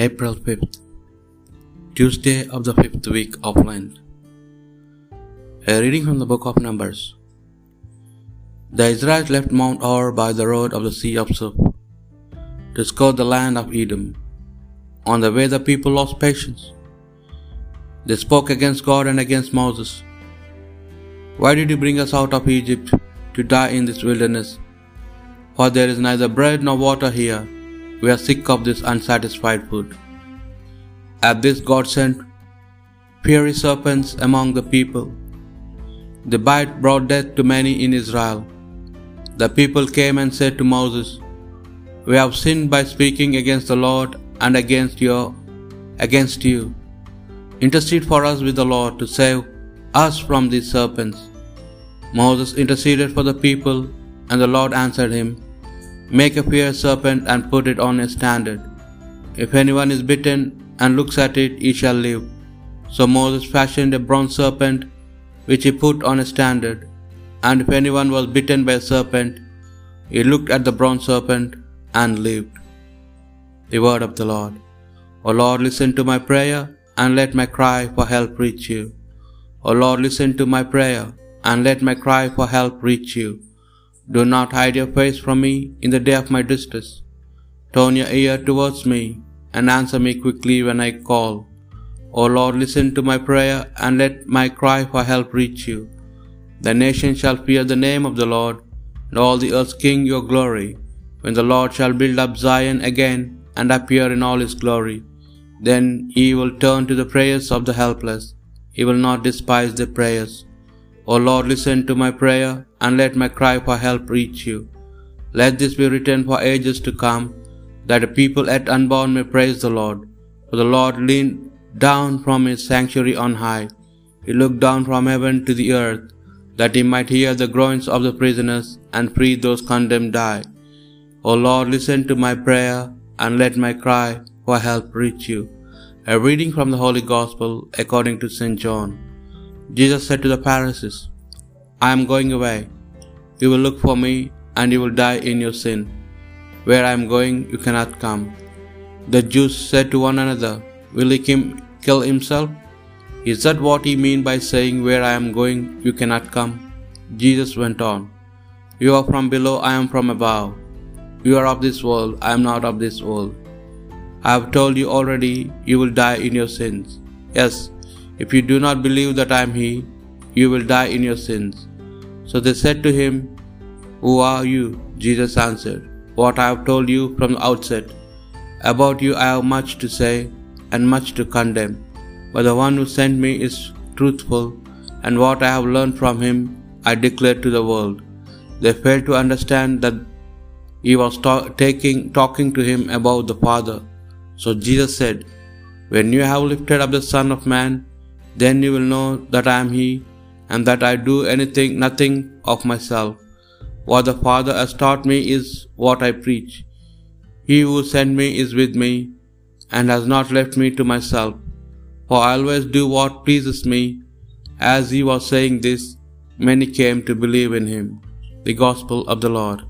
April 5th, Tuesday of the fifth week of Lent. A reading from the book of Numbers. The Israelites left Mount Hor by the road of the Sea of Suf to scour the land of Edom. On the way, the people lost patience. They spoke against God and against Moses. Why did you bring us out of Egypt to die in this wilderness? For there is neither bread nor water here. We are sick of this unsatisfied food. At this, God sent fiery serpents among the people. The bite brought death to many in Israel. The people came and said to Moses, We have sinned by speaking against the Lord and against your against you. Intercede for us with the Lord to save us from these serpents. Moses interceded for the people, and the Lord answered him, Make a fierce serpent and put it on a standard. If anyone is bitten and looks at it, he shall live. So Moses fashioned a bronze serpent, which he put on a standard. And if anyone was bitten by a serpent, he looked at the bronze serpent and lived. The word of the Lord. O Lord, listen to my prayer and let my cry for help reach you. O Lord, listen to my prayer and let my cry for help reach you. Do not hide your face from me in the day of my distress. Turn your ear towards me and answer me quickly when I call. O Lord, listen to my prayer and let my cry for help reach you. The nations shall fear the name of the Lord, and all the earth's king your glory. When the Lord shall build up Zion again and appear in all his glory, then he will turn to the prayers of the helpless. He will not despise their prayers. O Lord, listen to my prayer and let my cry for help reach you. Let this be written for ages to come, that the people yet unborn may praise the Lord. For the Lord leaned down from his sanctuary on high. He looked down from heaven to the earth, that he might hear the groans of the prisoners and free those condemned die. O Lord, listen to my prayer and let my cry for help reach you. A reading from the Holy Gospel according to St. John. Jesus said to the Pharisees, I am going away. You will look for me, and you will die in your sin. Where I am going, you cannot come. The Jews said to one another, Will he kill himself? Is that what he mean by saying, Where I am going, you cannot come? Jesus went on, You are from below, I am from above. You are of this world, I am not of this world. I have told you already, you will die in your sins. Yes, if you do not believe that I am He, you will die in your sins. So they said to him, Who are you? Jesus answered, What I have told you from the outset. About you I have much to say and much to condemn. But the one who sent me is truthful, and what I have learned from him I declare to the world. They failed to understand that he was ta- taking, talking to him about the Father. So Jesus said, When you have lifted up the Son of Man, then you will know that I am He, and that I do anything, nothing of myself. What the Father has taught me is what I preach. He who sent me is with me, and has not left me to myself. For I always do what pleases me. As he was saying this, many came to believe in him. The Gospel of the Lord.